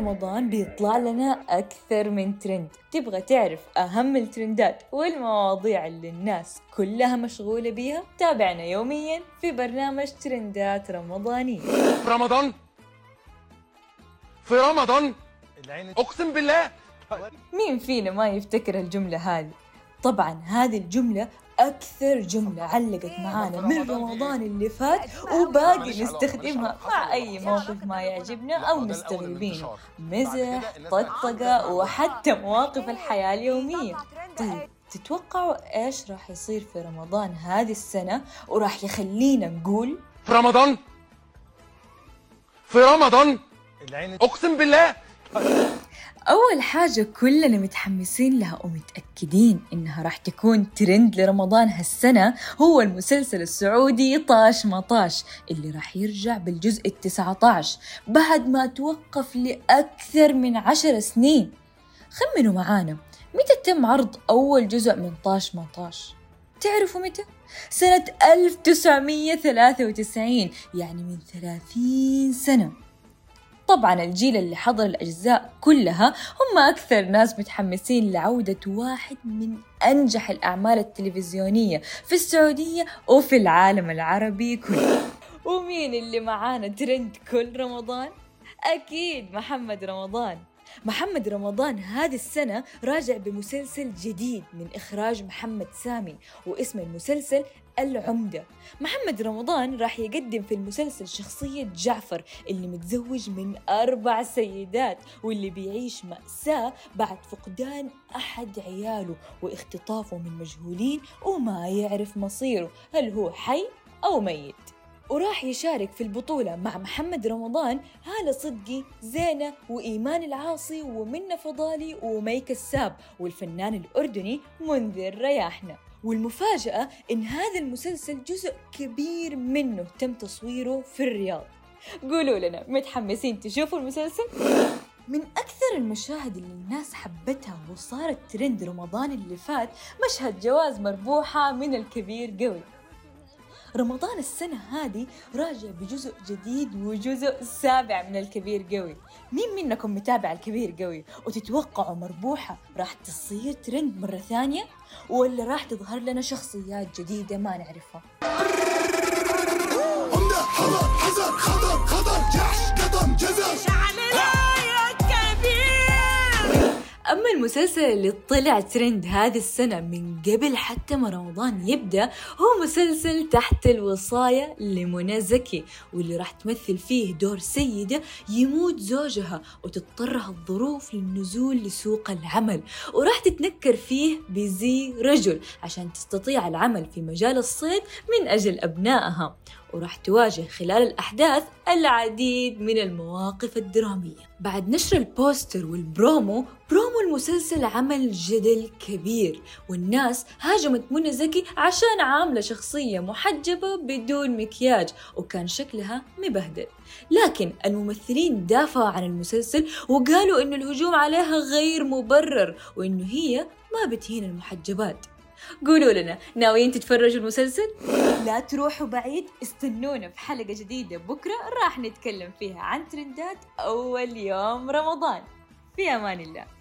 رمضان بيطلع لنا أكثر من ترند تبغى تعرف أهم الترندات والمواضيع اللي الناس كلها مشغولة بيها؟ تابعنا يوميا في برنامج ترندات رمضانية. في رمضان؟ في رمضان؟ أقسم بالله! مين فينا ما يفتكر الجملة هذه؟ طبعا هذه الجملة أكثر جملة علقت معانا من رمضان اللي فات وباقي نستخدمها مع أي موقف ما يعجبنا أو نستغربينه مزح طقطقة وحتى مواقف الحياة اليومية. طيب تتوقعوا إيش راح يصير في رمضان هذه السنة؟ وراح يخلينا نقول في رمضان؟ في رمضان؟ أقسم بالله! أول حاجة كلنا متحمسين لها ومتأكدين إنها راح تكون ترند لرمضان هالسنة هو المسلسل السعودي طاش مطاش اللي راح يرجع بالجزء التسعة عشر بعد ما توقف لأكثر من عشر سنين خمنوا معانا متى تم عرض أول جزء من طاش مطاش؟ تعرفوا متى؟ سنة 1993 يعني من 30 سنة طبعا الجيل اللي حضر الأجزاء كلها هم أكثر ناس متحمسين لعودة واحد من أنجح الأعمال التلفزيونية في السعودية وفي العالم العربي كله ومين اللي معانا ترند كل رمضان؟ أكيد محمد رمضان محمد رمضان هذه السنة راجع بمسلسل جديد من إخراج محمد سامي واسم المسلسل العمدة. محمد رمضان راح يقدم في المسلسل شخصية جعفر اللي متزوج من أربع سيدات واللي بيعيش مأساة بعد فقدان أحد عياله واختطافه من مجهولين وما يعرف مصيره هل هو حي أو ميت. وراح يشارك في البطولة مع محمد رمضان هالة صدقي زينة وإيمان العاصي ومنة فضالي ومي كساب والفنان الأردني منذر رياحنا. والمفاجأة إن هذا المسلسل جزء كبير منه تم تصويره في الرياض. قولوا لنا متحمسين تشوفوا المسلسل؟ من أكثر المشاهد اللي الناس حبتها وصارت ترند رمضان اللي فات مشهد جواز مربوحة من الكبير قوي. رمضان السنة هذه راجع بجزء جديد وجزء سابع من الكبير قوي. مين منكم متابع الكبير قوي؟ وتتوقعوا مربوحة راح تصير ترند مرة ثانية؟ ولا راح تظهر لنا شخصيات جديدة ما نعرفها؟ المسلسل اللي طلع ترند هذه السنة من قبل حتى ما رمضان يبدأ هو مسلسل تحت الوصاية لمنى زكي واللي راح تمثل فيه دور سيدة يموت زوجها وتضطرها الظروف للنزول لسوق العمل. وراح تتنكر فيه بزي رجل عشان تستطيع العمل في مجال الصيد من أجل أبنائها. وراح تواجه خلال الأحداث العديد من المواقف الدرامية. بعد نشر ال poster والبرومو برومو المسلسل عمل جدل كبير والناس هاجمت منى زكي عشان عاملة شخصية محجبة بدون مكياج وكان شكلها مبهدل. لكن الممثلين دافعوا عن المسلسل وقالوا إنه الهجوم عليها غير مبرر وإنه هي ما بتهين المحجبات. قولوا لنا ناويين تتفرجوا المسلسل؟ لا تروحوا بعيد استنونا في حلقة جديدة بكرة راح نتكلم فيها عن ترندات أول يوم رمضان في أمان الله